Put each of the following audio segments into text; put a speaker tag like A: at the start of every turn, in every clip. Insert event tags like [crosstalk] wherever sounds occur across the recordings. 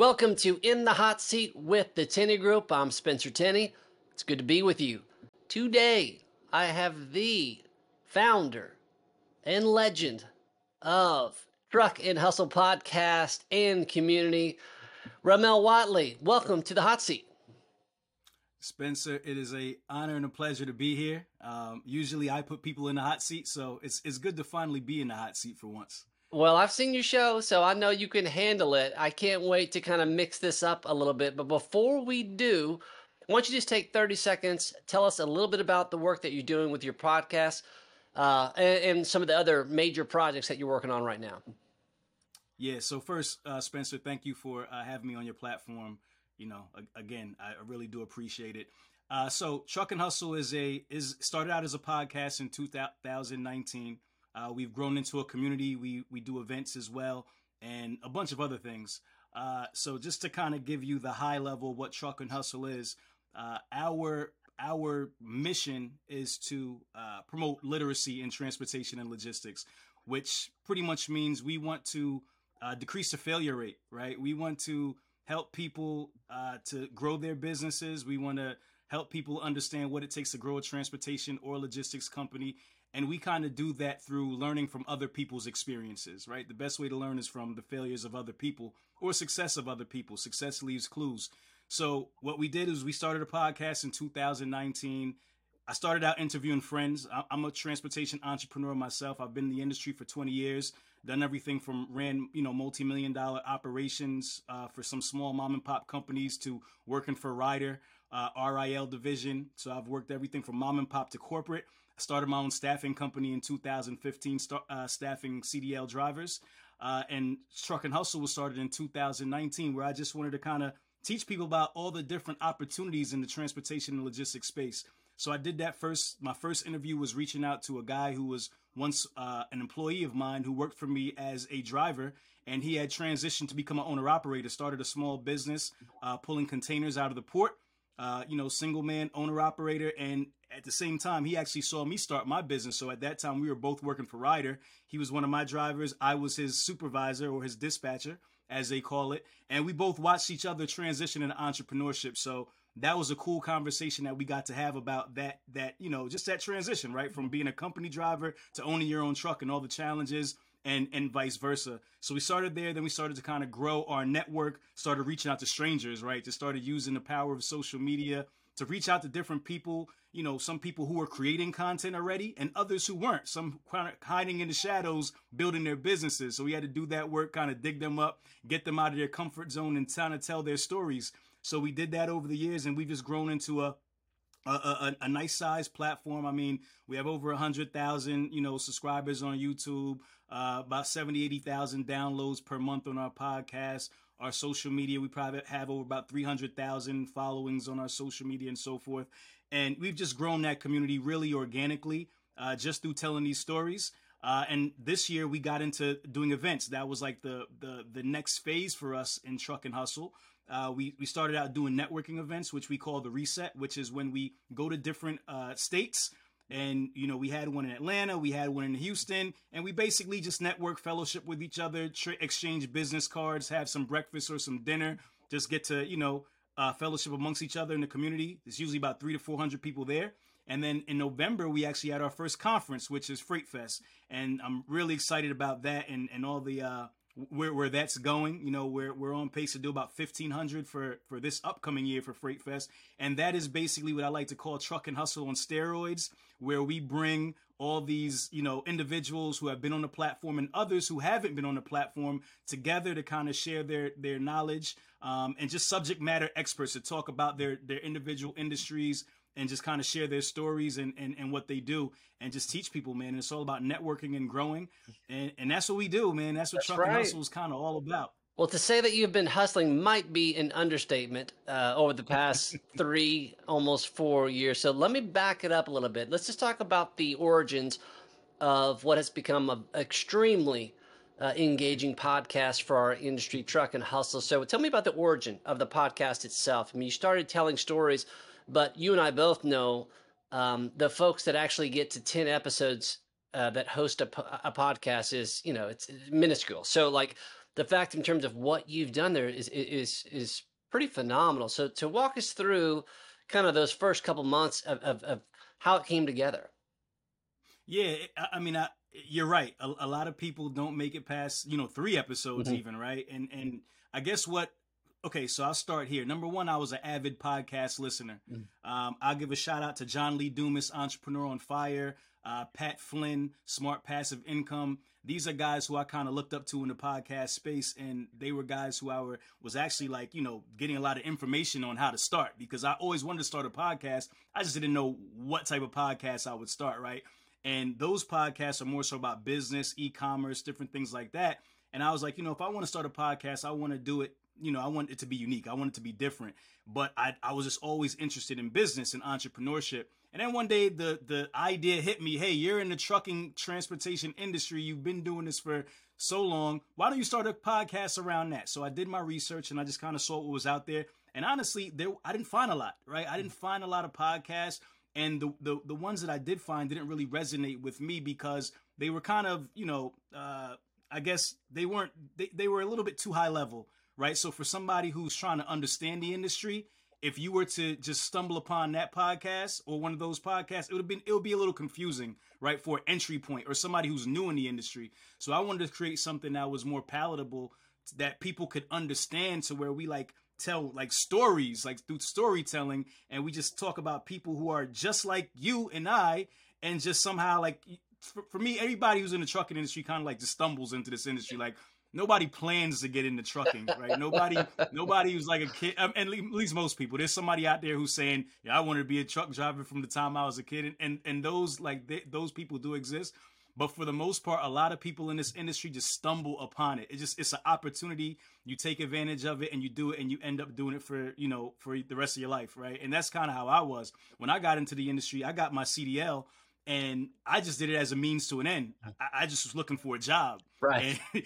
A: Welcome to In the Hot Seat with the Tenney Group. I'm Spencer Tenney. It's good to be with you. Today, I have the founder and legend of Truck and Hustle podcast and community, Rahmel Wattley. Welcome to the Hot Seat.
B: Spencer, it is a honor and a pleasure to be here. Um, usually, I put people in the hot seat, so it's it's good to finally be in the hot seat for once.
A: Well, I've seen your show, so I know you can handle it. I can't wait to kind of mix this up a little bit. But before we do, why don't you just take 30 seconds, tell us a little bit about the work that you're doing with your podcast uh, and, and, some of the other major projects that you're working on right now.
B: Yeah, so first, uh, Spencer, thank you for uh, having me on your platform. You know, again, I really do appreciate it. Uh, so, Truck and Hustle is a is started out as a podcast in 2019. Uh, we've grown into a community. We we do events as well, and a bunch of other things. Uh, so just to kind of give you the high level what Truck and Hustle is, uh, our our mission is to uh, promote literacy in transportation and logistics, which pretty much means we want to uh, decrease the failure rate. Right? We want to help people uh, to grow their businesses. We want to help people understand what it takes to grow a transportation or logistics company and we kind of do that through learning from other people's experiences, right? The best way to learn is from the failures of other people or success of other people. Success leaves clues. So, what we did is we started a podcast in 2019. I started out interviewing friends. I'm a transportation entrepreneur myself. I've been in the industry for 20 years, done everything from ran, you know, multi-million dollar operations uh, for some small mom and pop companies to working for Ryder, uh, RIL division. So I've worked everything from mom and pop to corporate started my own staffing company in 2015, start, uh, staffing CDL drivers. Uh, and Truck and Hustle was started in 2019, where I just wanted to kind of teach people about all the different opportunities in the transportation and logistics space. So I did that first. My first interview was reaching out to a guy who was once uh, an employee of mine who worked for me as a driver, and he had transitioned to become an owner operator. Started a small business uh, pulling containers out of the port. Uh, you know, single man owner operator, and at the same time, he actually saw me start my business. So at that time, we were both working for Ryder. He was one of my drivers. I was his supervisor or his dispatcher, as they call it. And we both watched each other transition into entrepreneurship. So that was a cool conversation that we got to have about that, that, you know, just that transition, right? From being a company driver to owning your own truck and all the challenges and and vice versa. So we started there, then we started to kind of grow our network, started reaching out to strangers, right? Just started using the power of social media to reach out to different people. You know, some people who were creating content already and others who weren't, some hiding in the shadows, building their businesses. So we had to do that work, kind of dig them up, get them out of their comfort zone and kind of tell their stories. So we did that over the years and we've just grown into a a, a, a, nice size platform. I mean, we have over a hundred thousand, you know, subscribers on YouTube, uh, about 70, 80,000 downloads per month on our podcast our social media. We probably have over about 300,000 followings on our social media and so forth. And we've just grown that community really organically uh, just through telling these stories. Uh, and this year we got into doing events. That was like the the the next phase for us in Truck and Hustle. Uh, we we started out doing networking events, which we call the Reset, which is when we go to different uh, states and, you know, we had one in Atlanta, we had one in Houston, and we basically just network fellowship with each other, tra- exchange business cards, have some breakfast or some dinner, just get to, you know, uh, fellowship amongst each other in the community. There's usually about three to 400 people there. And then in November, we actually had our first conference, which is Freight Fest. And I'm really excited about that and, and all the, uh, where where that's going. You know, we're we're on pace to do about fifteen hundred for for this upcoming year for Freight Fest, and that is basically what I like to call truck and hustle on steroids, where we bring all these you know individuals who have been on the platform and others who haven't been on the platform together to kind of share their their knowledge um, and just subject matter experts to talk about their their individual industries and just kind of share their stories and, and, and what they do and just teach people, man. And it's all about networking and growing. And, and that's what we do, man. That's what that's Truck right. and Hustle is kind of all about.
A: Well, to say that you've been hustling might be an understatement uh, over the past [laughs] three, almost four years. So let me back it up a little bit. Let's just talk about the origins of what has become an extremely uh, engaging podcast for our industry, Truck and Hustle. So tell me about the origin of the podcast itself. I mean, you started telling stories but you and I both know um, the folks that actually get to 10 episodes uh, that host a, a podcast is, you know, it's, minuscule. So, like, the fact in terms of what you've done there is is is pretty phenomenal. So to walk us through kind of those first couple months of, of, of how it came together.
B: Yeah, I mean, I, you're right. A, a, lot of people don't make it past, you know, three episodes mm-hmm. even, right? And and I guess what okay, so I'll start here. Number one, I was an avid podcast listener. Mm. Um, I'll give a shout out to John Lee Dumas, Entrepreneur on Fire, uh, Pat Flynn, Smart Passive Income. These are guys who I kind of looked up to in the podcast space, and they were guys who I were was actually like, you know, getting a lot of information on how to start because I always wanted to start a podcast. I just didn't know what type of podcast I would start, right? And those podcasts are more so about business, e-commerce, different things like that. And I was like, you know, if I want to start a podcast, I want to do it you know, I want it to be unique. I want it to be different. But I, I was just always interested in business and entrepreneurship. And then one day the the idea hit me, hey, you're in the trucking transportation industry. You've been doing this for so long. Why don't you start a podcast around that? So I did my research and I just kind of saw what was out there. And honestly, there I didn't find a lot, right? I didn't find a lot of podcasts. And the, the, the ones that I did find didn't really resonate with me because they were kind of, you know, uh, I guess they weren't, they, they were a little bit too high level right? So for somebody who's trying to understand the industry, if you were to just stumble upon that podcast or one of those podcasts, it would have been it would be a little confusing, right, for entry point or somebody who's new in the industry. So I wanted to create something that was more palatable that people could understand to where we like tell like stories, like through storytelling, and we just talk about people who are just like you and I, and just somehow like for, for me, everybody who's in the trucking industry kind of like just stumbles into this industry. Like nobody plans to get into trucking, right? nobody, [laughs] nobody who's like a kid, um, and at least most people. There's somebody out there who's saying, "Yeah, I wanted to be a truck driver from the time I was a kid," and and, and those like they, those people do exist. But for the most part, a lot of people in this industry just stumble upon it. It just it's an opportunity. You take advantage of it and you do it, and you end up doing it for you know for the rest of your life, right? And that's kind of how I was when I got into the industry. I got my CDL and I just did it as a means to an end. I, I just was looking for a job,
A: right?
B: And,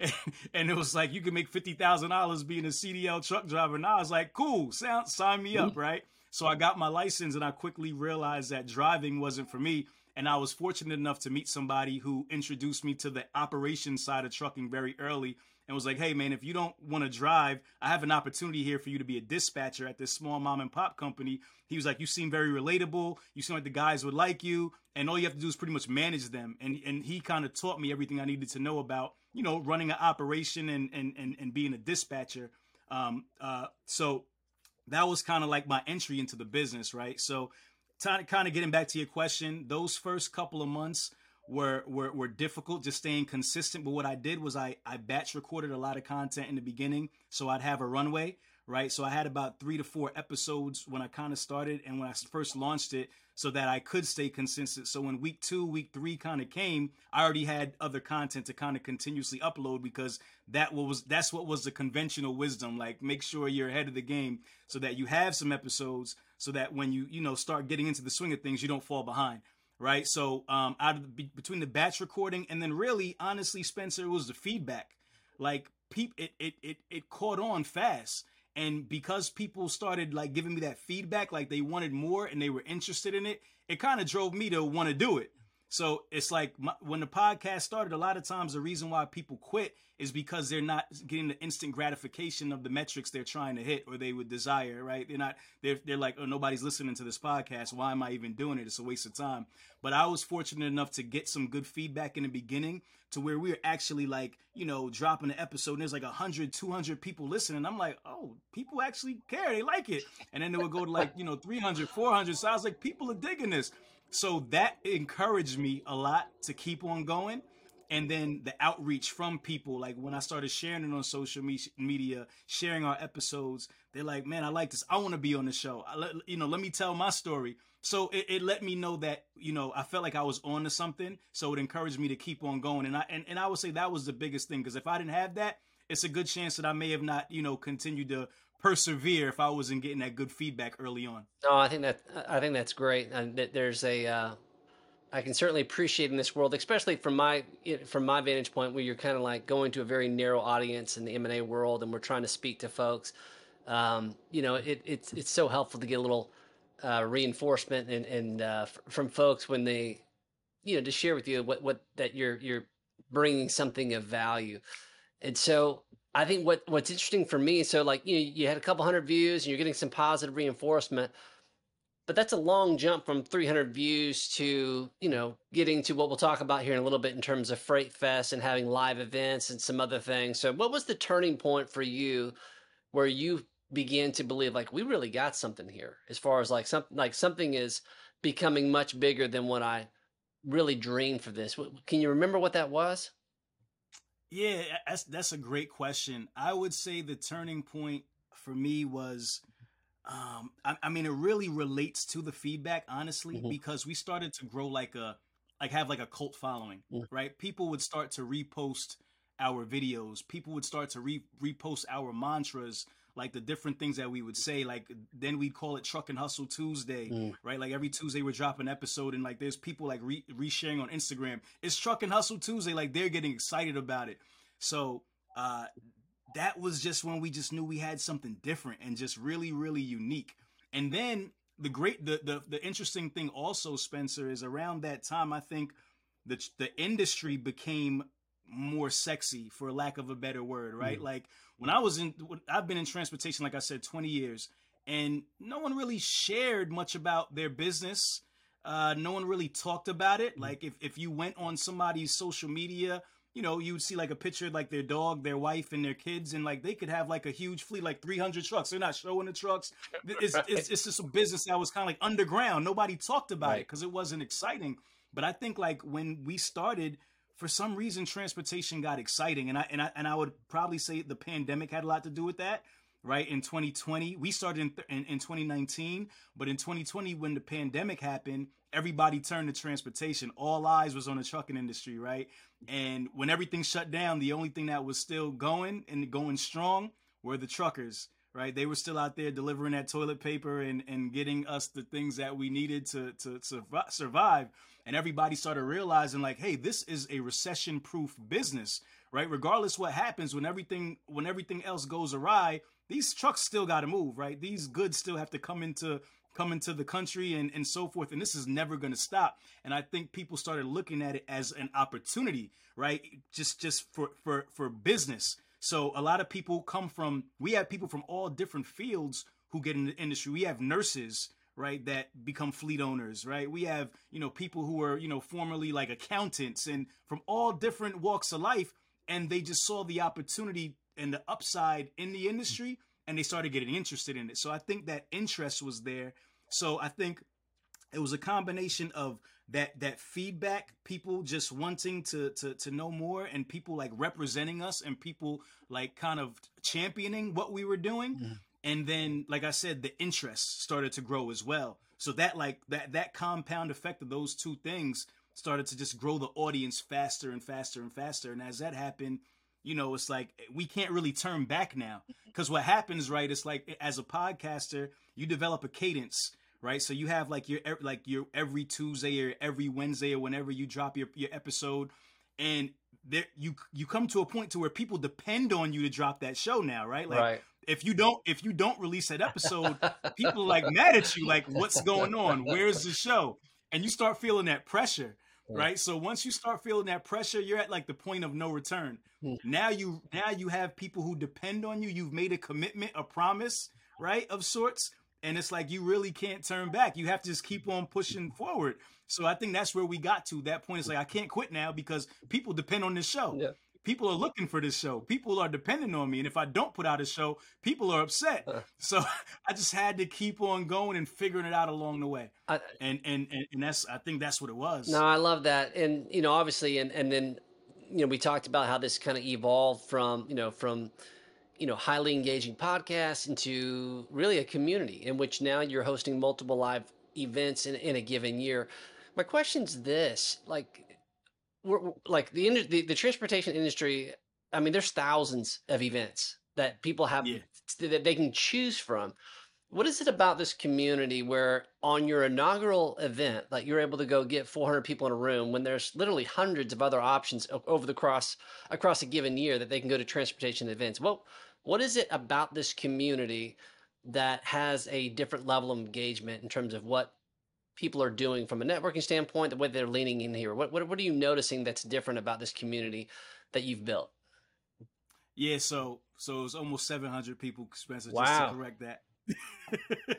B: and, [laughs] and it was like you can make fifty thousand dollars being a CDL truck driver. And I was like, cool, sound, sign me up, mm-hmm. right? So I got my license, and I quickly realized that driving wasn't for me. And I was fortunate enough to meet somebody who introduced me to the operations side of trucking very early and was like, hey, man, if you don't want to drive, I have an opportunity here for you to be a dispatcher at this small mom and pop company. He was like, you seem very relatable. You seem like the guys would like you. And all you have to do is pretty much manage them. And, and he kind of taught me everything I needed to know about, you know, running an operation and, and, and, and being a dispatcher. Um, uh, so that was kind of like my entry into the business, right? So, kind of getting back to your question, those first couple of months, were, were were difficult just staying consistent. But what i did was i i batch recorded a lot of content in the beginning so i'd have a runway right? So i had about three to four episodes when i kind of started and when i first launched it so that i could stay consistent. So when week two week three kind of came i already had other content to kind of continuously upload because that was that's what was the conventional wisdom like make sure you're ahead of the game so that you have some episodes so that when you you know start getting into the swing of things you don't fall behind right? So um, out of the, between the batch recording and then really, honestly, Spencer, it was the feedback. Like peep, it it it it caught on fast, and because people started like giving me that feedback, like they wanted more and they were interested in it, it kind of drove me to want to do it. So it's like my, when the podcast started, a lot of times the reason why people quit is because they're not getting the instant gratification of the metrics they're trying to hit or they would desire, right? They're not, they're, they're like, oh, nobody's listening to this podcast. Why am I even doing it? It's a waste of time. But I was fortunate enough to get some good feedback in the beginning to where we were actually like, you know, dropping an episode and there's like 100, 200 people listening. I'm like, oh, people actually care. They like it. And then they would go to like, you know, 300, 400. So I was like, people are digging this. So that encouraged me a lot to keep on going. And then the outreach from people, like when I started sharing it on social media, sharing our episodes, they're like, man, I like this. I want to be on the show. I, you know, let me tell my story. So it, it, let me know that, you know, I felt like I was on to something. So it encouraged me to keep on going. And I, and, and I would say that was the biggest thing. Cause if I didn't have that, it's a good chance that I may have not, you know, continued to persevere if I wasn't getting that good feedback early on.
A: No, I think that I think that's great. And there's a uh, I can certainly appreciate in this world, especially from my from my vantage point, where you're kind of like going to a very narrow audience in the M and A world, and we're trying to speak to folks. Um, you know, it, it's it's so helpful to get a little uh, reinforcement and and uh, from folks when they, you know, to share with you what what that you're you're bringing something of value. And so I think what what's interesting for me, so like you know, you had a couple hundred views and you're getting some positive reinforcement, but that's a long jump from 300 views to you know getting to what we'll talk about here in a little bit in terms of Freight Fest and having live events and some other things. So what was the turning point for you where you began to believe like we really got something here as far as like something like something is becoming much bigger than what I really dreamed for this. Can you remember what that was?
B: Yeah, that's that's a great question. I would say the turning point for me was um I, I mean it really relates to the feedback honestly mm-hmm. because we started to grow like a like have like a cult following, mm-hmm. right? People would start to repost our videos. People would start to re- repost our mantras like the different things that we would say. Like then we'd call it Truck and Hustle Tuesday, mm. right? Like every Tuesday we're dropping an episode, and like there's people like re- resharing on Instagram. It's Truck and Hustle Tuesday. Like they're getting excited about it. So uh, that was just when we just knew we had something different and just really, really unique. And then the great, the the the interesting thing also, Spencer, is around that time I think the the industry became more sexy for lack of a better word right mm. like when i was in i've been in transportation like i said 20 years and no one really shared much about their business uh, no one really talked about it mm. like if, if you went on somebody's social media you know you would see like a picture of, like their dog their wife and their kids and like they could have like a huge fleet like 300 trucks they're not showing the trucks [laughs] it's, right. it's, it's, just a business that was kind of like underground nobody talked about right. it because it wasn't exciting but i think like when we started for some reason transportation got exciting. And I and I and I would probably say the pandemic had a lot to do with that right? In 2020 we started in, in, in 2019 but in 2020 when the pandemic happened everybody turned to transportation. All eyes was on the trucking industry right? And when everything shut down the only thing that was still going and going strong were the truckers right? They were still out there delivering that toilet paper and and getting us the things that we needed to to, survive. And everybody started realizing like hey this is a recession proof business right? Regardless what happens when everything when everything else goes awry these trucks still got to move right? These goods still have to come into come into the country and, and so forth and this is never going to stop. And i think people started looking at it as an opportunity right? Just just for for for business so a lot of people come from we have people from all different fields who get in the industry. We have nurses right that become fleet owners right? We have you know people who are you know formerly like accountants and from all different walks of life and they just saw the opportunity and the upside in the industry and they started getting interested in it. So i think that interest was there. So i think it was a combination of that that feedback people just wanting to to to know more and people like representing us and people like kind of championing what we were doing. Mm-hmm. And then like i said the interest started to grow as well. So that like that that compound effect of those two things started to just grow the audience faster and faster and faster. And as that happened you know it's like we can't really turn back now. Because what happens right it's like as a podcaster you develop a cadence right so you have like your like your every tuesday or every wednesday or whenever you drop your, your episode and there you you come to a point to where people depend on you to drop that show now right like
A: right
B: if you don't if you don't release that episode, [laughs] people are like mad at you, like what's going on? Where's the show? And you start feeling that pressure, right? So once you start feeling that pressure, you're at like the point of no return. Hmm. Now you now you have people who depend on you. You've made a commitment, a promise, right, of sorts, and it's like you really can't turn back. You have to just keep on pushing forward. So I think that's where we got to. That point is like I can't quit now because people depend on this show.
A: Yeah
B: people are looking for this show. People are depending on me. And if I don't put out a show, people are upset. Uh. so [laughs] I just had to keep on going and figuring it out along the way. I, and, and, and that's, I think that's what it was.
A: No, I love that. And, you know, obviously, and, and then, you know, we talked about how this kind of evolved from, you know, from, you know, highly engaging podcast into really a community in which now you're hosting multiple live events in, in a given year. My question's this, like, we're, like the, the the transportation industry. I mean, there's thousands of events that people have yeah. that they can choose from. What is it about this community where on your inaugural event, like you're able to go get 400 people in a room when there's literally hundreds of other options over the cross across a given year that they can go to transportation events? What what is it about this community that has a different level of engagement in terms of what people are doing from a networking standpoint, the way they're leaning in here? What, what, what are you noticing that's different about this community that you've built?
B: Yeah, so so it was almost 700 people, Spencer, wow. just to correct that.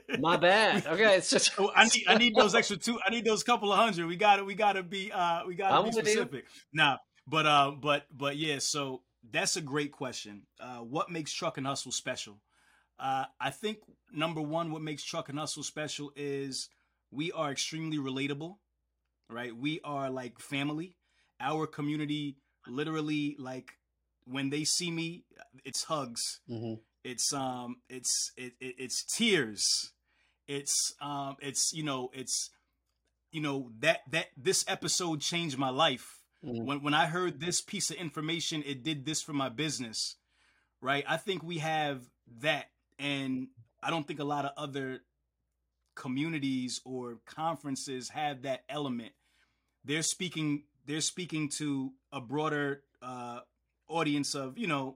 B: [laughs]
A: My bad. Okay, it's just
B: oh, I need I need those extra two. I need those couple of hundred. We got to we got to be uh we got to be specific. Now, nah, but uh but but yeah, so that's a great question. Uh what makes Truck and Hustle special? Uh I think number 1 what makes Truck and Hustle special is we are extremely relatable, right? We are like family. Our community literally like when they see me, it's hugs. Mm-hmm. It's um, it's it, it, it's tears. It's um, it's you know, it's you know that that this episode changed my life. Mm-hmm. When when I heard this piece of information, it did this for my business, right? I think we have that, and I don't think a lot of other communities or conferences have that element. They're speaking. They're speaking to a broader uh, audience of you know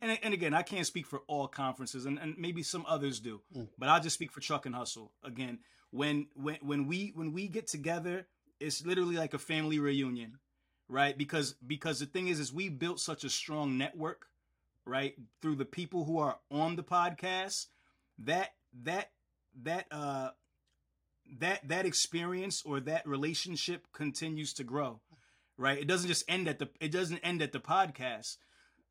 B: and, and again i can't speak for all conferences and, and maybe some others do mm. but i'll just speak for truck and hustle again when when when we when we get together it's literally like a family reunion right because because the thing is is we built such a strong network right through the people who are on the podcast that that that uh that that experience or that relationship continues to grow right? It doesn't just end at the it doesn't end at the podcast.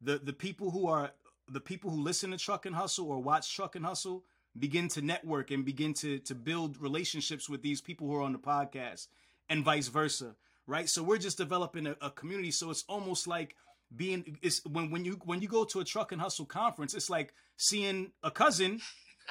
B: The the people who are the people who listen to Truck and Hustle or watch Truck and Hustle begin to network and begin to to build relationships with these people who are on the podcast and vice versa, right? So we're just developing a, a community. So it's almost like being it's when when you when you go to a Truck and Hustle conference, it's like seeing a cousin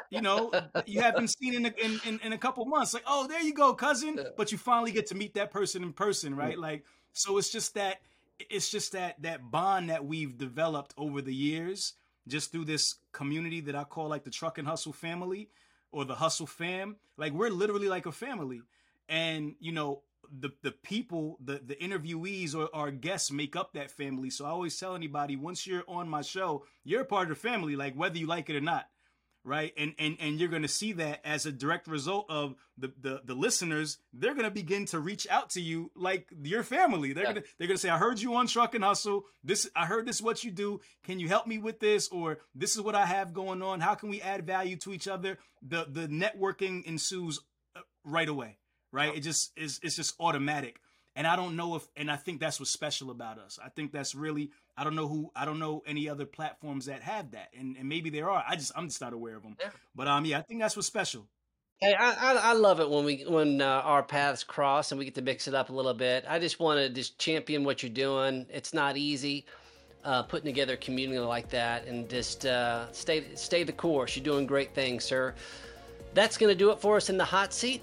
B: you know, you haven't seen in a, in, in, in a couple months. Like, oh, there you go, cousin. But you finally get to meet that person in person, right? Like, so it's just that it's just that that bond that we've developed over the years, just through this community that I call like the truck and hustle family or the hustle fam. Like we're literally like a family, and you know the the people, the the interviewees or our guests make up that family. So I always tell anybody once you're on my show, you're a part of the family, like whether you like it or not right? And and and you're going to see that as a direct result of the the, the listeners they're going to begin to reach out to you like your family. They're yeah. going to they're going to say i heard you on truck and hustle. This i heard this is what you do. Can you help me with this? Or this is what i have going on. How can we add value to each other? The the networking ensues uh, right away right it just is it's just automatic and I don't know if, and I think that's what's special about us. I think that's really, I don't know who, I don't know any other platforms that have that, and, and maybe there are. I just, I'm just not aware of them. Yeah. But um, yeah, I think that's what's special.
A: Hey, I, I, I love it when we when uh, our paths cross and we get to mix it up a little bit. I just want to just champion what you're doing. It's not easy uh, putting together a community like that, and just uh, stay stay the course. You're doing great things, sir. That's going to do it for us in the hot seat.